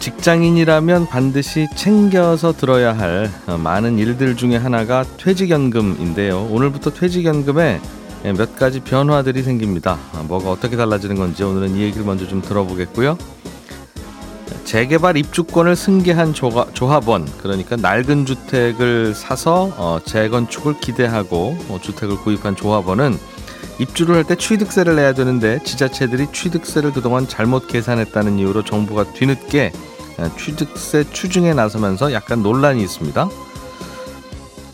직장인이라면 반드시 챙겨서 들어야 할 많은 일들 중에 하나가 퇴직연금인데요. 오늘부터 퇴직연금에 몇 가지 변화들이 생깁니다. 뭐가 어떻게 달라지는 건지 오늘은 이 얘기를 먼저 좀 들어보겠고요. 재개발 입주권을 승계한 조합원 그러니까 낡은 주택을 사서 어, 재건축을 기대하고 어, 주택을 구입한 조합원은 입주를 할 때 취득세를 내야 되는데 지자체들이 취득세를 그동안 잘못 계산했다는 이유로 정부가 뒤늦게 어, 취득세 추징에 나서면서 약간 논란이 있습니다.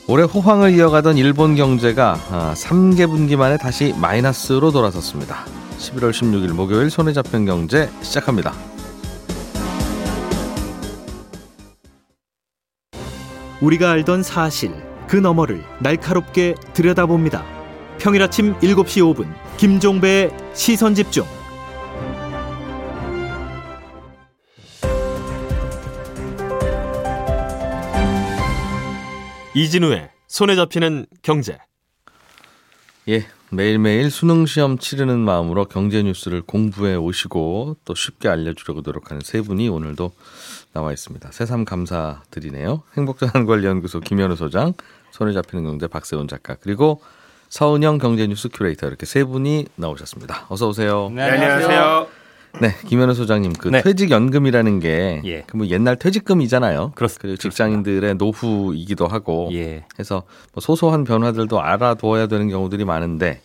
올해 호황을 이어가던 일본 경제가 3개 분기 만에 다시 마이너스로 돌아섰습니다. 11월 16일 목요일 손에 잡힌 경제 시작합니다. 우리가 알던 사실 그 너머를 날카롭게 들여다봅니다. 평일 아침 7시 5분 김종배의 시선 집중. 이진우의 손에 잡히는 경제. 예, 매일매일 수능 시험 치르는 마음으로 경제 뉴스를 공부해 오시고 또 쉽게 알려주려고 노력하는 세 분이 오늘도 나와 있습니다. 새삼 감사드리네요. 행복자산관리연구소 김현우 소장, 손에 잡히는 경제 박세훈 작가, 그리고 서은영 경제뉴스 큐레이터 이렇게 세 분이 나오셨습니다. 어서 오세요. 네, 안녕하세요. 네, 김현우 소장님, 그 네. 퇴직연금이라는 게, 예. 그뭐 옛날 퇴직금이잖아요. 그렇, 그리고 직장인들의 노후이기도 하고, 예. 해서 뭐 소소한 변화들도 알아두어야 되는 경우들이 많은데, 네,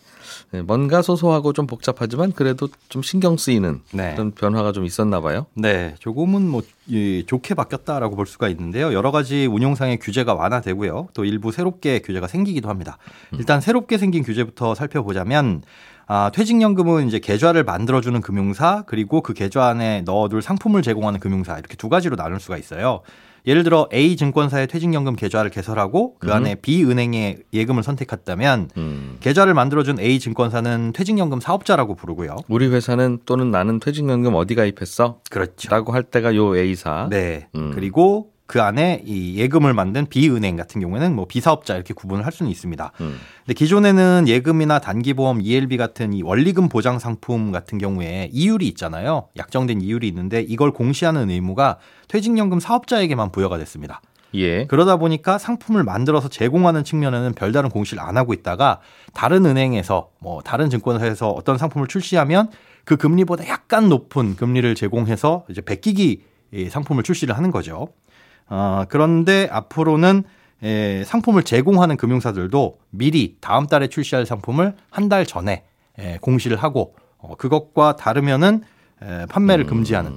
뭔가 소소하고 좀 복잡하지만 그래도 좀 신경 쓰이는 네. 그런 변화가 좀 있었나 봐요. 네, 조금은 뭐 예, 좋게 바뀌었다라고 볼 수가 있는데요. 여러 가지 운용상의 규제가 완화되고요. 또 일부 새롭게 규제가 생기기도 합니다. 음. 일단 새롭게 생긴 규제부터 살펴보자면 아, 퇴직연금은 이제 계좌를 만들어주는 금융사 그리고 그 계좌 안에 넣어둘 상품을 제공하는 금융사 이렇게 두 가지로 나눌 수가 있어요. 예를 들어 A 증권사의 퇴직연금 계좌를 개설하고 그 안에 음. B 은행의 예금을 선택했다면 음. 계좌를 만들어준 A 증권사는 퇴직연금 사업자라고 부르고요. 우리 회사는 또는 나는 퇴직연금 어디 가입했어? 그렇죠. 라고 할 때가 요 A사. 네. 음. 그리고 그 안에 이 예금을 만든 비은행 같은 경우에는 뭐 비사업자 이렇게 구분을 할 수는 있습니다. 음. 근데 기존에는 예금이나 단기보험, ELB 같은 이 원리금 보장 상품 같은 경우에 이율이 있잖아요. 약정된 이율이 있는데 이걸 공시하는 의무가 퇴직연금 사업자에게만 부여가 됐습니다. 예. 그러다 보니까 상품을 만들어서 제공하는 측면에는 별다른 공시를 안 하고 있다가 다른 은행에서 뭐 다른 증권사에서 어떤 상품을 출시하면 그 금리보다 약간 높은 금리를 제공해서 이제 베끼기 상품을 출시를 하는 거죠. 어, 그런데 앞으로는 에, 상품을 제공하는 금융사들도 미리 다음 달에 출시할 상품을 한 달 전에 에, 공시를 하고 어, 그것과 다르면은 에, 판매를 음. 금지하는.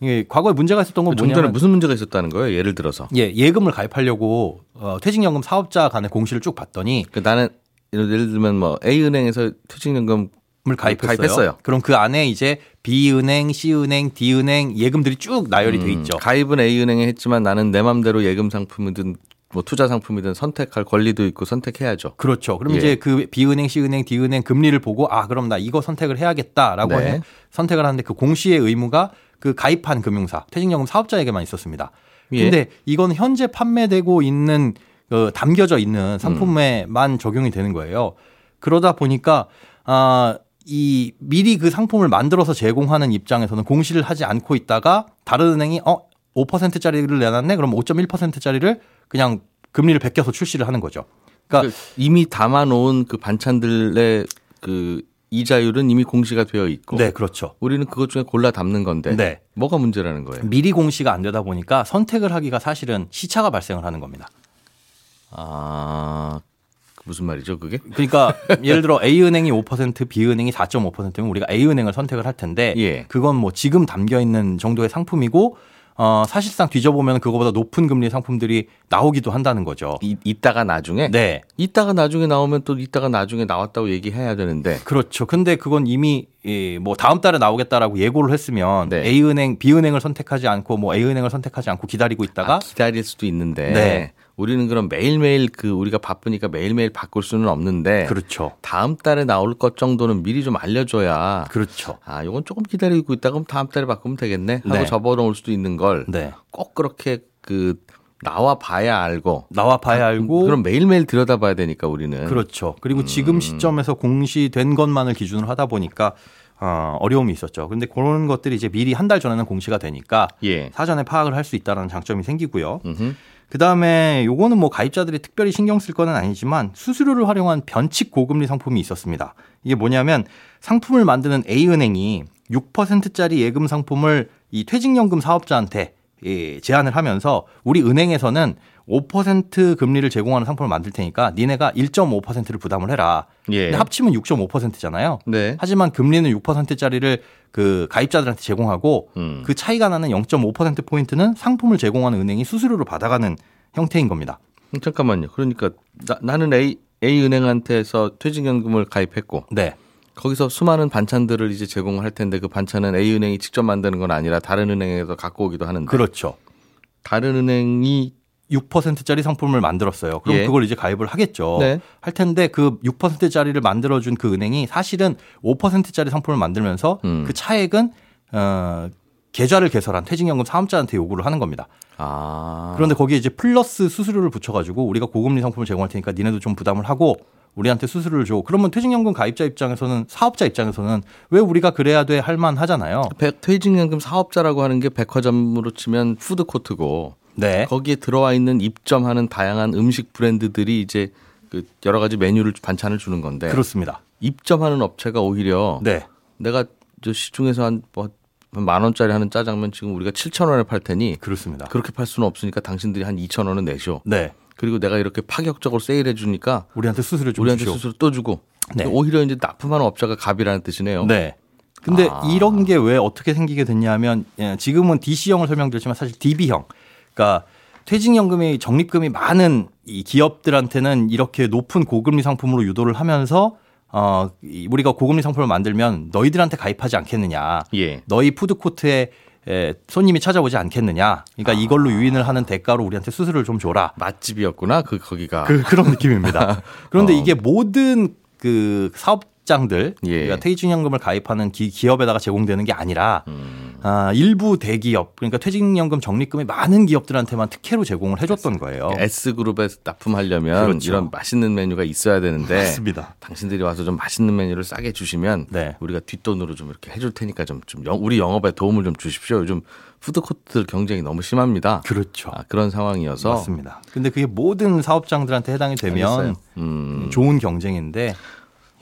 이게 과거에 문제가 있었던 건 뭐냐면 무슨 문제가 있었다는 거예요? 예를 들어서 예 예금을 가입하려고 어, 퇴직연금 사업자 간의 공시를 쭉 봤더니 그 나는 예를 들면 뭐 A 은행에서 퇴직연금 을 가입했어요. 가입했어요. 그럼 그 안에 이제 B은행, C은행, D은행 예금들이 쭉 나열이 음, 돼 있죠. 가입은 A은행에 했지만 나는 내 맘대로 예금 상품이든 뭐 투자 상품이든 선택할 권리도 있고 선택해야죠. 그렇죠. 그럼 예. 이제 그 B은행, C은행, D은행 금리를 보고 아 그럼 나 이거 선택을 해야겠다라고 네. 해 선택을 하는데 그 공시의 의무가 그 가입한 금융사 퇴직연금 사업자에게만 있었습니다. 예. 근데 이건 현재 판매되고 있는 그 담겨져 있는 상품에만 음. 적용이 되는 거예요. 그러다 보니까 아 이 미리 그 상품을 만들어서 제공하는 입장에서는 공시를 하지 않고 있다가 다른 은행이 어 5%짜리를 내놨네 그럼 5.1%짜리를 그냥 금리를 베껴서 출시를 하는 거죠. 그러니까 그 이미 담아 놓은 그 반찬들의 그 이자율은 이미 공시가 되어 있고. 네, 그렇죠. 우리는 그것 중에 골라 담는 건데. 네. 뭐가 문제라는 거예요? 미리 공시가 안 되다 보니까 선택을 하기가 사실은 시차가 발생을 하는 겁니다. 아, 무슨 말이죠, 그게? 그러니까 예를 들어 A 은행이 5%, B 은행이 4.5%면 우리가 A 은행을 선택을 할 텐데 예. 그건 뭐 지금 담겨 있는 정도의 상품이고 어, 사실상 뒤져보면 그거보다 높은 금리 상품들이 나오기도 한다는 거죠. 이, 이따가 나중에? 네. 이따가 나중에 나오면 또 이따가 나중에 나왔다고 얘기해야 되는데. 그렇죠. 근데 그건 이미 예, 뭐 다음 달에 나오겠다라고 예고를 했으면 네. A은행, B은행을 선택하지 않고 뭐 A은행을 선택하지 않고 기다리고 있다가 아, 기다릴 수도 있는데. 네. 우리는 그럼 매일매일 그 우리가 바쁘니까 매일매일 바꿀 수는 없는데 그렇죠. 다음 달에 나올 것 정도는 미리 좀 알려줘야 그렇죠. 아 요건 조금 기다리고 있다 그럼 다음 달에 바꾸면 되겠네 하고 네. 접어놓을 수도 있는 걸꼭 네. 그렇게 그 나와 봐야 알고 나와 봐야 알고 그럼 매일매일 들여다봐야 되니까 우리는 그렇죠. 그리고 음. 지금 시점에서 공시된 것만을 기준으로 하다 보니까 어, 어려움이 있었죠. 근데 그런 것들이 이제 미리 한 달 전에는 공시가 되니까 예. 사전에 파악을 할 수 있다는 장점이 생기고요. 음흠. 그 다음에 요거는 뭐 가입자들이 특별히 신경 쓸 거는 아니지만 수수료를 활용한 변칙 고금리 상품이 있었습니다. 이게 뭐냐면 상품을 만드는 A은행이 6%짜리 예금 상품을 이 퇴직연금 사업자한테 예, 제안을 하면서 우리 은행에서는 5% 금리를 제공하는 상품을 만들 테니까 니네가 1.5%를 부담을 해라. 예. 근데 합치면 6.5%잖아요. 네. 하지만 금리는 6%짜리를 그 가입자들한테 제공하고 음. 그 차이가 나는 0.5% 포인트는 상품을 제공하는 은행이 수수료로 받아가는 형태인 겁니다. 음, 잠깐만요. 그러니까 나, 는 A A 은행한테서 퇴직연금을 가입했고 네. 거기서 수많은 반찬들을 이제 제공할 텐데 그 반찬은 A 은행이 직접 만드는 건 아니라 다른 은행에서 갖고 오기도 하는데 그렇죠. 다른 은행이 6%짜리 상품을 만들었어요. 그럼 예. 그걸 이제 가입을 하겠죠. 네. 할 텐데 그 6%짜리를 만들어준 그 은행이 사실은 5%짜리 상품을 만들면서 음. 그 차액은 어, 계좌를 개설한 퇴직연금 사업자한테 요구를 하는 겁니다. 아 그런데 거기에 이제 플러스 수수료를 붙여가지고 우리가 고금리 상품을 제공할 테니까 니네도 좀 부담을 하고 우리한테 수수료를 줘. 그러면 퇴직연금 가입자 입장에서는 사업자 입장에서는 왜 우리가 그래야 돼 할만 하잖아요. 백- 퇴직연금 사업자라고 하는 게 백화점으로 치면 푸드코트고 네. 거기에 들어와 있는 입점하는 다양한 음식 브랜드들이 이제 그 여러 가지 메뉴를 반찬을 주는 건데 그렇습니다. 입점하는 업체가 오히려 네. 내가 저 시중에서 한 뭐 만 원짜리 하는 짜장면 지금 우리가 7천 원에 팔 테니 그렇습니다. 그렇게 팔 수는 없으니까 당신들이 한 2천 원은 내쇼. 네. 그리고 내가 이렇게 파격적으로 세일해 주니까 우리한테 수수료 좀 우리한테 주시오. 수수료 또 주고 네. 오히려 이제 납품하는 업자가 갑이라는 뜻이네요. 네. 근데 아. 이런 게 왜 어떻게 생기게 됐냐면 예, 지금은 DC형을 설명드렸지만 사실 DB형. 그러니까 퇴직연금이 적립금이 많은 이 기업들한테는 이렇게 높은 고금리 상품으로 유도를 하면서 어 이- 우리가 고금리 상품을 만들면 너희들한테 가입하지 않겠느냐. 예. 너희 푸드코트에 에, 손님이 찾아오지 않겠느냐. 그러니까 이걸로 유인을 하는 대가로 우리한테 수수료를 좀 줘라. 맛집이었구나 그 거기가. 그, 그런 느낌입니다. 그런데 어. 이게 모든 그 사업장들, 예. 그러니까 퇴직연금을 가입하는 기, 기업에다가 제공되는 게 아니라 음. 아, 일부 대기업, 그러니까 퇴직연금 적립금이 많은 기업들한테만 특혜로 제공을 해줬던 거예요. S 그룹에 납품하려면 그렇죠. 이런 맛있는 메뉴가 있어야 되는데 맞습니다. 당신들이 와서 좀 맛있는 메뉴를 싸게 주시면 네. 우리가 뒷돈으로 좀 이렇게 해줄 테니까 좀, 좀 영- 우리 영업에 도움을 좀 주십시오. 요즘 푸드코트들 경쟁이 너무 심합니다. 그렇죠. 아, 그런 상황이어서 맞습니다. 근데 그게 모든 사업장들한테 해당이 되면. 음. 좋은 경쟁인데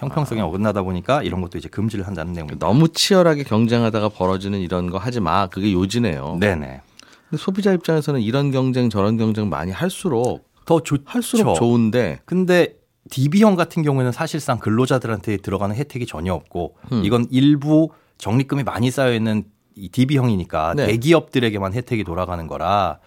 형평성이 어긋나다 보니까 이런 것도 이제 금지를 한다는 내용입니다. 너무 치열하게 경쟁하다가 벌어지는 이런 거 하지 마. 그게 요지네요. 네네. 근데 소비자 입장에서는 이런 경쟁 저런 경쟁 많이 할수록 더 좋, 할수록 좋은데 근데 DB형 같은 경우에는 사실상 근로자들한테 들어가는 혜택이 전혀 없고 음. 이건 일부 적립금이 많이 쌓여 있는 이 DB형이니까 네. 대기업들에게만 혜택이 돌아가는 거라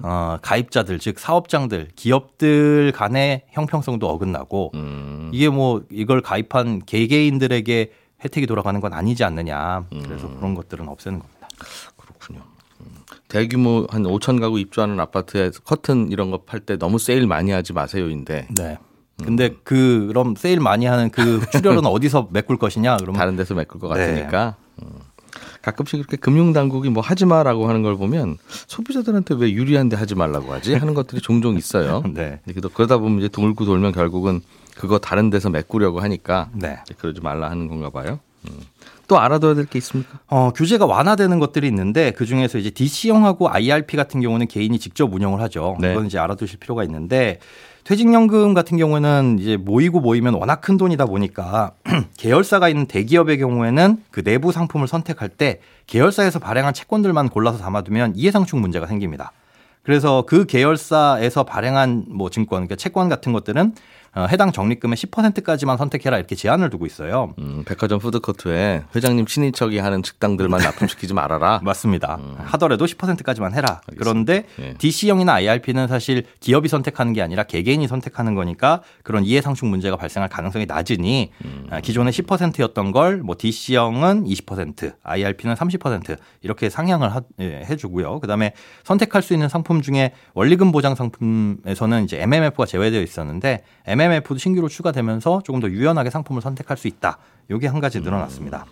어, 가입자들 즉 사업장들 기업들 간의 형평성도 어긋나고 음, 이게 뭐 이걸 가입한 개개인들에게 혜택이 돌아가는 건 아니지 않느냐 그래서 음. 그런 것들은 없애는 겁니다. 그렇군요. 음. 대규모 한 5천 가구 입주하는 아파트에 커튼 이런 거 팔 때 너무 세일 많이 하지 마세요인데 네. 근데 그 그럼 세일 많이 하는 그 출혈은 어디서 메꿀 것이냐 그러면 다른 데서 메꿀 것 네. 같으니까 음. 가끔씩 이렇게 금융 당국이 뭐 하지 마라고 하는 걸 보면 소비자들한테 왜 유리한데 하지 말라고 하지 하는 것들이 종종 있어요. 네. 그러- 그러다 보면 이제 돌고 돌면 결국은 그거 다른 데서 메꾸려고 하니까 네. 그러지 말라 하는 건가 봐요. 음. 또 알아둬야 될 게 있습니까? 어, 규제가 완화되는 것들이 있는데 그 중에서 이제 DC형하고 IRP 같은 경우는 개인이 직접 운영을 하죠. 네. 이건 이제 알아두실 필요가 있는데 퇴직연금 같은 경우는 이제 모이고 모이면 워낙 큰 돈이다 보니까 계열사가 있는 대기업의 경우에는 그 내부 상품을 선택할 때 계열사에서 발행한 채권들만 골라서 담아두면 이해상충 문제가 생깁니다. 그래서 그 계열사에서 발행한 뭐 증권, 그러니까 채권 같은 것들은 어, 해당 적립금의 10%까지만 선택해라 이렇게 제한을 두고 있어요. 음, 백화점 푸드코트에 회장님 친인척이 하는 식당들만 납품시키지 말아라. 맞습니다. 하더라도 10%까지만 해라. 그런데 예. DC형이나 IRP는 사실 기업이 선택하는 게 아니라 개개인이 선택하는 거니까 그런 이해상충 문제가 발생할 가능성이 낮으니 아, 기존에 10%였던 걸 뭐 DC형은 20%, IRP는 30% 이렇게 상향을 하- 예, 해주고요. 그다음에 선택할 수 있는 상품 중에 원리금 보장 상품에서는 이제 MMF가 제외되어 있었는데 MMF도 신규로 추가되면서 조금 더 유연하게 상품을 선택할 수 있다. 요게 한 가지 늘어났습니다.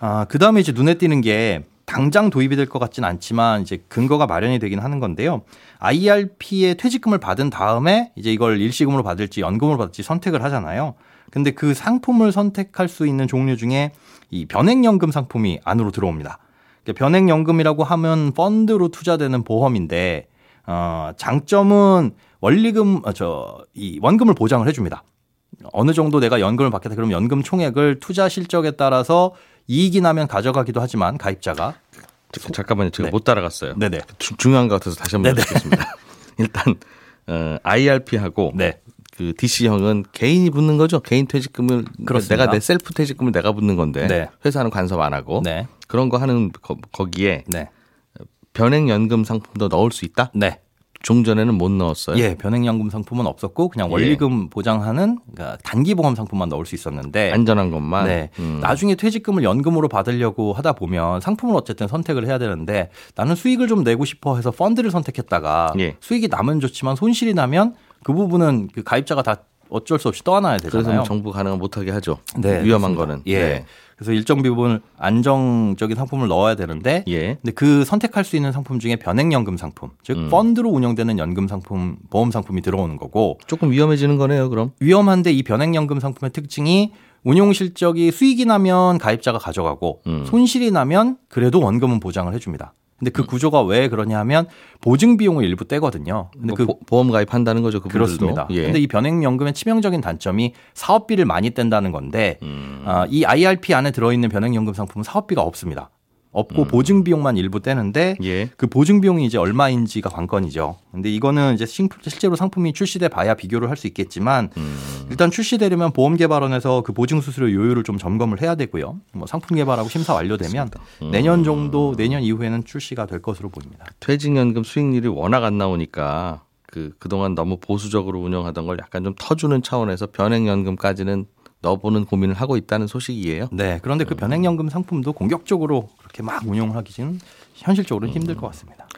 아, 그 다음에 이제 눈에 띄는 게 당장 도입이 될 것 같진 않지만 이제 근거가 마련이 되긴 하는 건데요. IRP의 퇴직금을 받은 다음에 이제 이걸 일시금으로 받을지 연금으로 받을지 선택을 하잖아요. 근데 그 상품을 선택할 수 있는 종류 중에 이 변액연금 상품이 안으로 들어옵니다. 그러니까 변액연금이라고 하면 펀드로 투자되는 보험인데 어, 장점은 원리금 어, 저이 원금을 보장을 해줍니다. 어느 정도 내가 연금을 받겠다 그러면 연금 총액을 투자 실적에 따라서 이익이 나면 가져가기도 하지만 가입자가 자- 잠깐만요. 제가 네. 못 따라갔어요. 네네 주- 중요한 것 같아서 다시 한번. 듣겠습니다. 일단 어, IRP하고 네 그 DC형은 개인이 붙는 거죠. 개인 퇴직금을 그렇습니다. 내가 내 셀프 퇴직금을 내가 붙는 건데 네. 회사는 간섭 안 하고 네. 그런 거 하는 거, 거기에 네. 변액연금 상품도 넣을 수 있다. 네. 종전에는 못 넣었어요. 예, 변액연금 상품은 없었고 그냥 예. 원리금 보장하는 그러니까 단기 보험 상품만 넣을 수 있었는데 안전한 것만. 네. 음. 나중에 퇴직금을 연금으로 받으려고 하다 보면 상품을 어쨌든 선택을 해야 되는데 나는 수익을 좀 내고 싶어 해서 펀드를 선택했다가 예. 수익이 나면 좋지만 손실이 나면 그 부분은 그 가입자가 다 어쩔 수 없이 그래서 되잖아요. 뭐 정부 가능한 못하게 하죠. 네, 위험한 그렇습니다. 거는. 예. 네. 그래서 일정 부분 안정적인 상품을 넣어야 되는데 예. 근데 그 선택할 수 있는 상품 중에 변액연금 상품, 즉 음. 펀드로 운영되는 연금 상품, 보험 상품이 들어오는 거고 조금 위험해지는 거네요. 그럼. 위험한데 이 변액연금 상품의 특징이 운용 실적이 수익이 나면 가입자가 가져가고 음. 손실이 나면 그래도 원금은 보장을 해줍니다. 근데 음. 그 구조가 왜 그러냐 하면 보증 비용을 일부 떼거든요. 근데 뭐그 보- 보험 가입한다는 거죠. 그분들도. 그렇습니다. 예. 근데 이 변액연금의 치명적인 단점이 사업비를 많이 뗀다는 건데 음. 아, 이 IRP 안에 들어있는 변액연금 상품은 사업비가 없습니다. 없고 보증 비용만 일부 떼는데 음. 예. 그 보증 비용이 이제 얼마인지가 관건이죠. 근데 이거는 이제 신- 실제로 상품이 출시돼 봐야 비교를 할 수 있겠지만 음. 일단 출시되려면 보험 개발원에서 그 보증 수수료 요율을 좀 점검을 해야 되고요. 뭐 상품 개발하고 심사 완료되면 음. 내년 정도 내년 이후에는 출시가 될 것으로 보입니다. 퇴직연금 수익률이 워낙 안 나오니까 그 그동안 너무 보수적으로 운영하던 걸 약간 좀 터주는 차원에서 변액연금까지는 넣어보는 고민을 하고 있다는 소식이에요. 네. 그런데 그 변액연금 상품도 공격적으로 그렇게 막 운용을 하기는 현실적으로는 힘들 것 같습니다.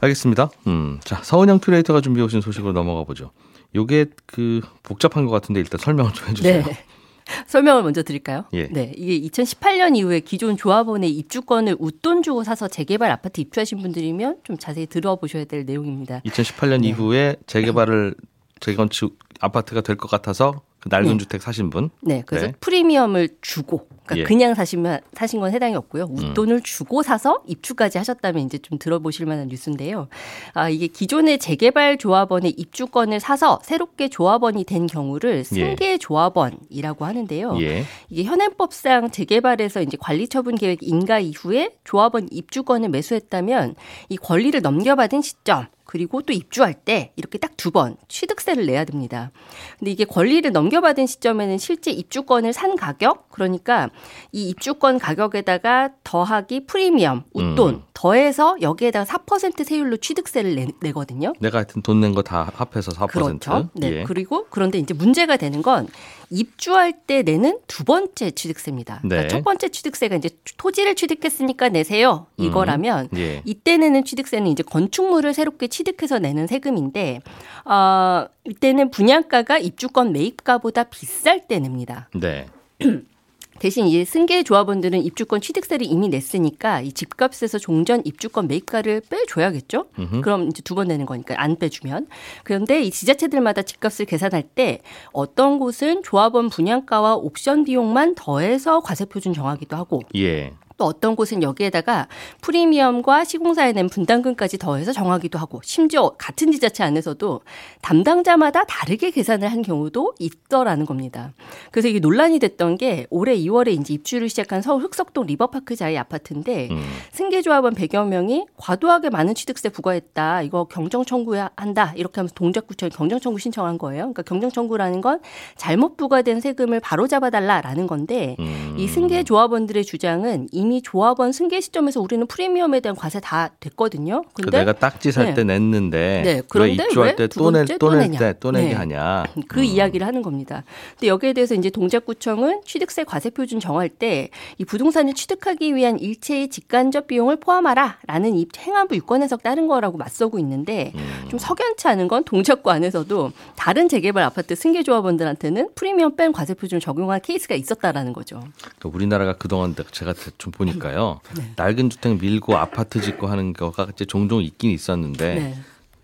알겠습니다. 음, 자 서은영 큐레이터가 준비해 오신 소식으로 넘어가 보죠. 요게 그 복잡한 것 같은데 일단 설명을 좀 해주세요. 네. 설명을 먼저 드릴까요? 예. 네. 이게 2018년 이후에 기존 조합원의 입주권을 웃돈 주고 사서 재개발 아파트 입주하신 분들이면 좀 자세히 들어보셔야 될 내용입니다. 2018년 이후에 재개발을 재건축 아파트가 될 것 같아서 그 낡은 네. 주택 사신 분. 네. 그래서 네. 프리미엄을 주고 그러니까 예. 그냥 사시면 사신 건 해당이 없고요. 웃돈을 주고 사서 입주까지 하셨다면 이제 좀 들어보실 만한 뉴스인데요. 아, 이게 기존의 재개발 조합원의 입주권을 사서 새롭게 조합원이 된 경우를 승계 조합원이라고 하는데요. 예. 이게 현행법상 재개발에서 이제 관리처분 계획 인가 이후에 조합원 입주권을 매수했다면 이 권리를 넘겨받은 시점 그리고 또 입주할 때 이렇게 딱 두 번 취득세를 내야 됩니다. 근데 이게 권리를 넘겨받은 시점에는 실제 입주권을 산 가격 그러니까 이 입주권 가격에다가 더하기 프리미엄 웃돈 음. 더해서 여기에다가 4% 세율로 취득세를 내, 내거든요. 내가 하여튼 돈 낸 거 다 합해서 4%. 그렇죠. 네. 예. 그리고 그런데 이제 문제가 되는 건 입주할 때 내는 두 번째 취득세입니다. 그러니까 네. 첫 번째 취득세가 이제 토지를 취득했으니까 내세요. 이거라면 예. 이때 내는 취득세는 이제 건축물을 새롭게 취득해서 내는 세금인데 어, 이때는 분양가가 입주권 매입가보다 비쌀 때 냅니다. 네. 대신 이제 승계 조합원들은 입주권 취득세를 이미 냈으니까 이 집값에서 종전 입주권 매입가를 빼줘야겠죠. 그럼 이제 두 번 내는 거니까 안 빼주면. 그런데 이 지자체들마다 집값을 계산할 때 어떤 곳은 조합원 분양가와 옵션 비용만 더해서 과세 표준 정하기도 하고 예. 또 어떤 곳은 여기에다가 프리미엄과 시공사에 낸 분담금까지 더해서 정하기도 하고 심지어 같은 지자체 안에서도 담당자마다 다르게 계산을 한 경우도 있더라는 겁니다. 그래서 이게 논란이 됐던 게 올해 2월에 이제 입주를 시작한 서울 흑석동 리버파크자의 아파트인데 음. 승계조합원 100여 명이 과도하게 많은 취득세 부과했다. 이거 경정 청구한다. 이렇게 하면서 동작구청에 경정 청구 신청한 거예요. 그러니까 경정 청구라는 건 잘못 부과된 세금을 바로 잡아달라라는 건데 음. 이 승계 조합원들의 주장은 이미 조합원 승계 시점에서 우리는 프리미엄에 대한 과세 다 됐거든요. 그 근데 내가 딱지 살때 네. 냈는데 네, 왜 그런데 입주할 왜때두또낼 번째 또또낼 내냐. 때또 내게 네. 하냐. 그 이야기를 하는 겁니다. 근데 여기에 대해서 이제 동작구청은 취득세 과세 표준 정할 때 이 부동산을 취득하기 위한 일체의 직간접 비용을 포함하라라는 이 행안부 유권 해석 따른 거라고 맞서고 있는데 음. 좀 석연치 않은 건 동작구 안에서도 다른 재개발 아파트 승계 조합원들한테는 프리미엄 뺀 과세 표준을 적용한 케이스가 있었다라는 거죠. 그러니까 우리나라가 그동안 제가 좀 보니까요. 네. 낡은 주택 밀고 아파트 짓고 하는 거가 이제 종종 있긴 있었는데 네.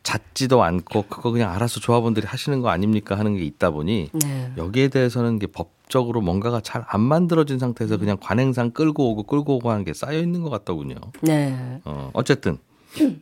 잦지도 않고 그거 그냥 알아서 조합원들이 하시는 거 아닙니까 하는 게 있다 보니 네. 여기에 대해서는 이게 법적으로 뭔가가 잘 안 만들어진 상태에서 그냥 관행상 끌고 오고 끌고 오고 하는 게 쌓여 있는 것 같더군요. 네. 어, 어쨌든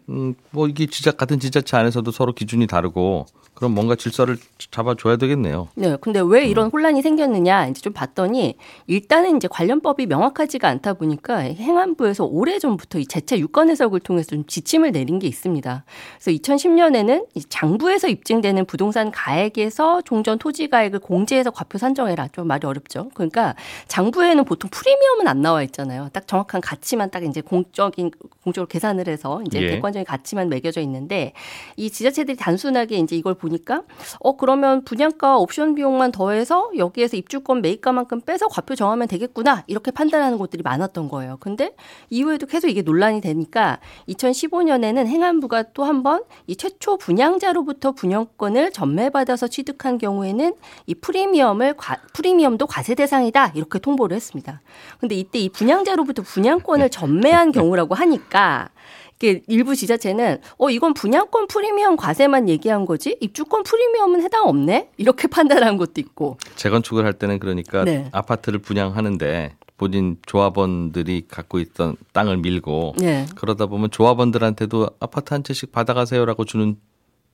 음, 뭐 이게 지자 같은 지자체 안에서도 서로 기준이 다르고 그럼 뭔가 질서를 잡아줘야 되겠네요. 네. 근데 왜 이런 혼란이 생겼느냐 이제 좀 봤더니 일단은 이제 관련법이 명확하지가 않다 보니까 행안부에서 오래 전부터 이 재차 유권 해석을 통해서 좀 지침을 내린 게 있습니다. 그래서 2010년에는 장부에서 입증되는 부동산 가액에서 종전 토지 가액을 공제해서 과표 산정해라. 좀 말이 어렵죠. 그러니까 장부에는 보통 프리미엄은 안 나와 있잖아요. 딱 정확한 가치만 딱 이제 공적인 공적으로 계산을 해서 이제 예. 객관적인 가치만 매겨져 있는데 이 지자체들이 단순하게 이제 이걸 보니 까. 어 그러면 분양가 옵션 비용만 더해서 여기에서 입주권 매입가만큼 빼서 과표 정하면 되겠구나. 이렇게 판단하는 곳들이 많았던 거예요. 근데 이후에도 계속 이게 논란이 되니까 2015년에는 행안부가 또 한 번 이 최초 분양자로부터 분양권을 전매받아서 취득한 경우에는 이 프리미엄을 과, 프리미엄도 과세 대상이다. 이렇게 통보를 했습니다. 근데 이때 이 분양자로부터 분양권을 전매한 경우라고 하니까 일부 지자체는 어 이건 분양권 프리미엄 과세만 얘기한 거지 입주권 프리미엄은 해당 없네 이렇게 판단한 것도 있고 재건축을 할 때는 그러니까 네. 아파트를 분양하는데 본인 조합원들이 갖고 있던 땅을 밀고 네 그러다 보면 조합원들한테도 아파트 한 채씩 받아가세요라고 주는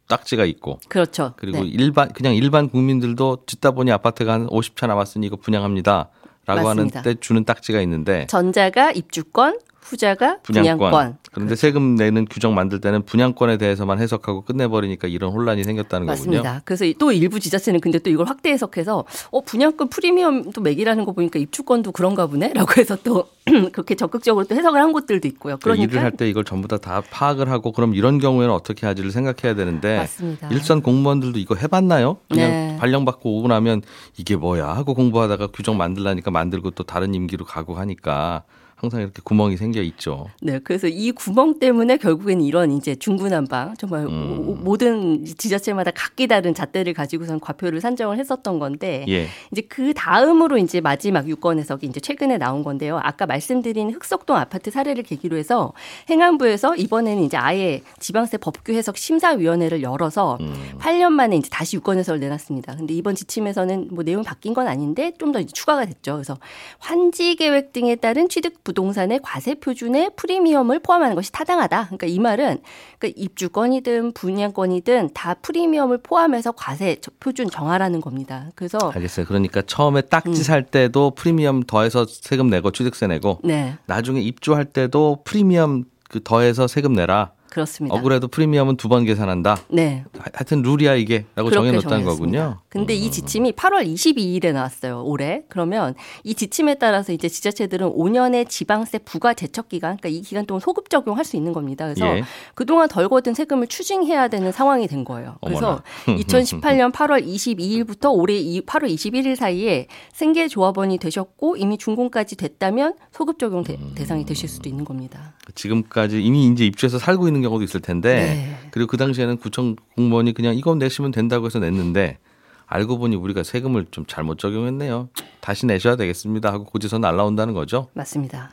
딱지가 있고 그렇죠 그리고 네. 일반 그냥 일반 국민들도 짓다 보니 아파트가 한 50채 남았으니 이거 분양합니다 라고 맞습니다. 하는 때 주는 딱지가 있는데 전자가 입주권 후자가 분양권. 분양권 그런데 세금 내는 규정 만들 때는 분양권에 대해서만 해석하고 끝내버리니까 이런 혼란이 생겼다는 거군요. 맞습니다. 그래서 또 일부 지자체는 근데 또 이걸 확대 해석해서 어 분양권 프리미엄도 매기라는 거 보니까 입주권도 그런가 보네라고 해서 또 그렇게 적극적으로 또 해석을 한 곳들도 있고요. 그러니까 그러니까 일을 할 때 이걸 전부 다 다 파악을 하고 그럼 이런 경우에는 어떻게 하지를 생각해야 되는데 맞습니다. 일선 공무원들도 이거 해봤나요? 그냥 네. 발령받고 오고 나면 이게 뭐야 하고 공부하다가 규정 만들라니까 만들고 또 다른 임기로 가고 하니까 항상 이렇게 구멍이 생겨 있죠. 네, 그래서 이 구멍 때문에 결국에는 이런 이제 중구난방 정말 음. 오- 모든 지자체마다 각기 다른 잣대를 가지고선 과표를 산정을 했었던 건데 예. 이제 그 다음으로 이제 마지막 유권 해석이 이제 최근에 나온 건데요. 아까 말씀드린 흑석동 아파트 사례를 계기로 해서 행안부에서 이번에는 이제 아예 지방세 법규 해석 심사위원회를 열어서 음. 8년 만에 이제 다시 유권 해석을 내놨습니다. 근데 이번 지침에서는 뭐 내용 바뀐 건 아닌데 좀 더 추가가 됐죠. 그래서 환지 계획 등에 따른 취득 부동산의 과세 표준에 프리미엄을 포함하는 것이 타당하다. 그러니까 이 말은 그러니까 입주권이든 분양권이든 다 프리미엄을 포함해서 과세 표준 정하라는 겁니다. 그래서 알겠어요. 그러니까 처음에 딱지 음. 살 때도 프리미엄 더해서 세금 내고 취득세 내고 네, 나중에 입주할 때도 프리미엄 그 더해서 세금 내라. 그렇습니다. 억울해도 프리미엄은 두 번 계산한다. 네. 하- 하여튼 룰이야 이게라고 정해놓았다는. 거군요. 근데 이 지침이 8월 22일에 나왔어요. 올해. 그러면 이 지침에 따라서 이제 지자체들은 5년의 지방세 부과 제척 기간, 그러니까 이 기간 동안 소급 적용할 수 있는 겁니다. 그래서 예. 그동안 덜 거둔 세금을 추징해야 되는 상황이 된 거예요. 그래서 어머나. 2018년 8월 22일부터 올해 이- 8월 21일 사이에 생계 조합원이 되셨고 이미 준공까지 됐다면 소급 적용 대, 음. 대상이 되실 수도 있는 겁니다. 지금까지 이미 이제 입주해서 살고 있는 경우도 있을 텐데 네. 그리고 그 당시에는 구청 공무원이 그냥 이건 내시면 된다고 해서 냈는데 알고 보니 우리가 세금을 좀 잘못 적용했네요. 다시 내셔야 되겠습니다 하고 고지서 날라온다는 거죠. 맞습니다.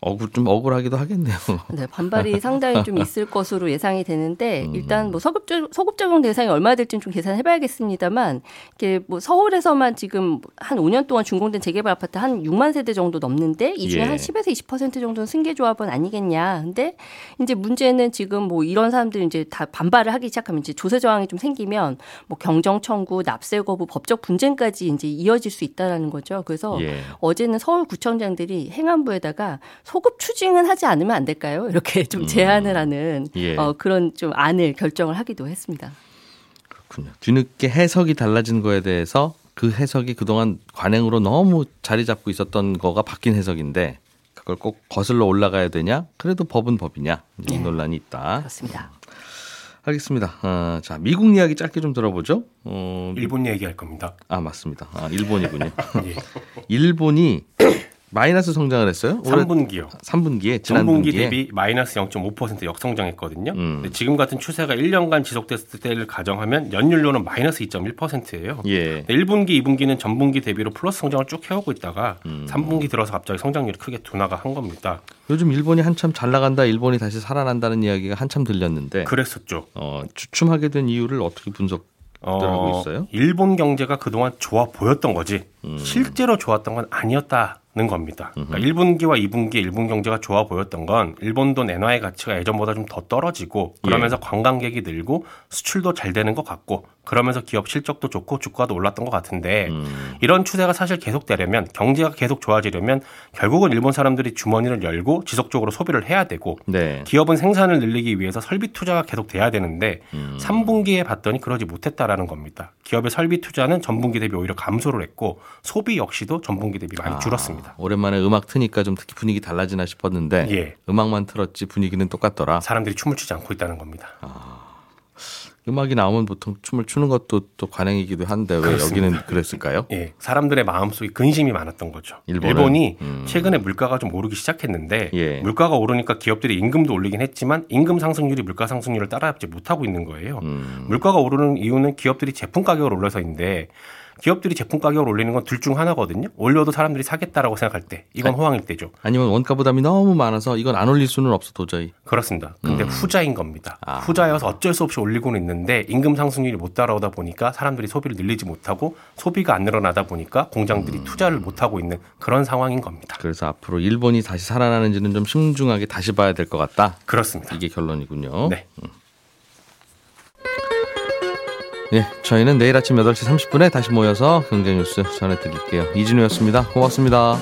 억울 좀 억울하기도 하겠네요. 네, 반발이 상당히 좀 있을 것으로 예상이 되는데 일단 뭐 소급 소급 적용 대상이 얼마 될지는 좀 계산해 봐야겠습니다만 이게 뭐 서울에서만 지금 한 5년 동안 준공된 재개발 아파트 한 6만 세대 정도 넘는데 이 중에 예. 한 10에서 20% 정도는 승계 조합은 아니겠냐. 근데 이제 문제는 지금 뭐 이런 사람들이 이제 다 반발을 하기 시작하면 이제 조세 저항이 좀 생기면 뭐 경정 청구, 납세 거부, 법적 분쟁까지 이제 이어질 수 있다라는 거죠. 그래서 예. 어제는 서울 구청장들이 행안부에다가 소급 추징은 하지 않으면 안 될까요? 이렇게 좀 제안을 하는 예. 어, 그런 좀 안을 결정을 하기도 했습니다. 그렇군요. 뒤늦게 해석이 달라진 거에 대해서 그 해석이 그동안 관행으로 너무 자리 잡고 있었던 거가 바뀐 해석인데 그걸 꼭 거슬러 올라가야 되냐? 그래도 법은 법이냐? 이 네. 논란이 있다. 그렇습니다. 알겠습니다. 어, 자 미국 이야기 짧게 좀 들어보죠. 어, 일본 얘기할 겁니다. 아 맞습니다. 아, 일본이군요. 예. 일본이 마이너스 성장을 했어요. 올해 3분기요. 3분기에 지난 전분기 분기에 대비 마이너스 0.5% 역성장했거든요. 음. 근데 지금 같은 추세가 1년간 지속됐을 때를 가정하면 연율로는 마이너스 2.1%예요. 예. 1분기, 2분기는 전분기 대비로 플러스 성장을 쭉 해오고 있다가 음. 3분기 들어서 갑자기 성장률이 크게 둔화가 한 겁니다. 요즘 일본이 한참 잘 나간다, 일본이 다시 살아난다는 이야기가 한참 들렸는데 그랬었죠. 어, 주춤하게 된 이유를 어떻게 분석? 하고 있어요? 일본 경제가 그동안 좋아 보였던 거지 음. 실제로 좋았던 건 아니었다 는 겁니다. 그러니까 1분기와 2분기 일본 경제가 좋아 보였던 건 일본 돈 엔화의 가치가 예전보다 좀 더 떨어지고 그러면서 관광객이 늘고 수출도 잘 되는 것 같고 그러면서 기업 실적도 좋고 주가도 올랐던 것 같은데 음. 이런 추세가 사실 계속되려면 경제가 계속 좋아지려면 결국은 일본 사람들이 주머니를 열고 지속적으로 소비를 해야 되고 네. 기업은 생산을 늘리기 위해서 설비 투자가 계속 돼야 되는데 음. 3분기에 봤더니 그러지 못했다라는 겁니다. 기업의 설비 투자는 전분기 대비 오히려 감소를 했고 소비 역시도 전분기 대비 많이 아, 줄었습니다. 오랜만에 음악 트니까 좀 특히 분위기 달라지나 싶었는데 예. 음악만 틀었지 분위기는 똑같더라. 사람들이 춤을 추지 않고 있다는 겁니다. 음악이 나오면 보통 춤을 추는 것도 또 관행이기도 한데 왜 그렇습니다. 여기는 그랬을까요? 예, 사람들의 마음속에 근심이 많았던 거죠. 일본은? 일본이 음. 최근에 물가가 좀 오르기 시작했는데 예. 물가가 오르니까 기업들이 임금도 올리긴 했지만 임금 상승률이 물가 상승률을 따라잡지 못하고 있는 거예요. 음. 물가가 오르는 이유는 기업들이 제품 가격을 올려서인데 기업들이 제품 가격을 올리는 건 둘 중 하나거든요. 올려도 사람들이 사겠다라고 생각할 때 이건 호황일 때죠. 아니면 원가 부담이 너무 많아서 이건 안 올릴 수는 없어 도저히. 그렇습니다. 근데 후자인 겁니다. 아. 후자여서 어쩔 수 없이 올리고는 있는데 임금 상승률이 못 따라오다 보니까 사람들이 소비를 늘리지 못하고 소비가 안 늘어나다 보니까 공장들이 투자를 못 하고 있는 그런 상황인 겁니다. 그래서 앞으로 일본이 다시 살아나는지는 좀 신중하게 다시 봐야 될 것 같다. 그렇습니다. 이게 결론이군요. 네. 예, 저희는 내일 아침 8시 30분에 다시 모여서 경제 뉴스 전해드릴게요. 이진우였습니다. 고맙습니다.